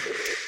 Thank you.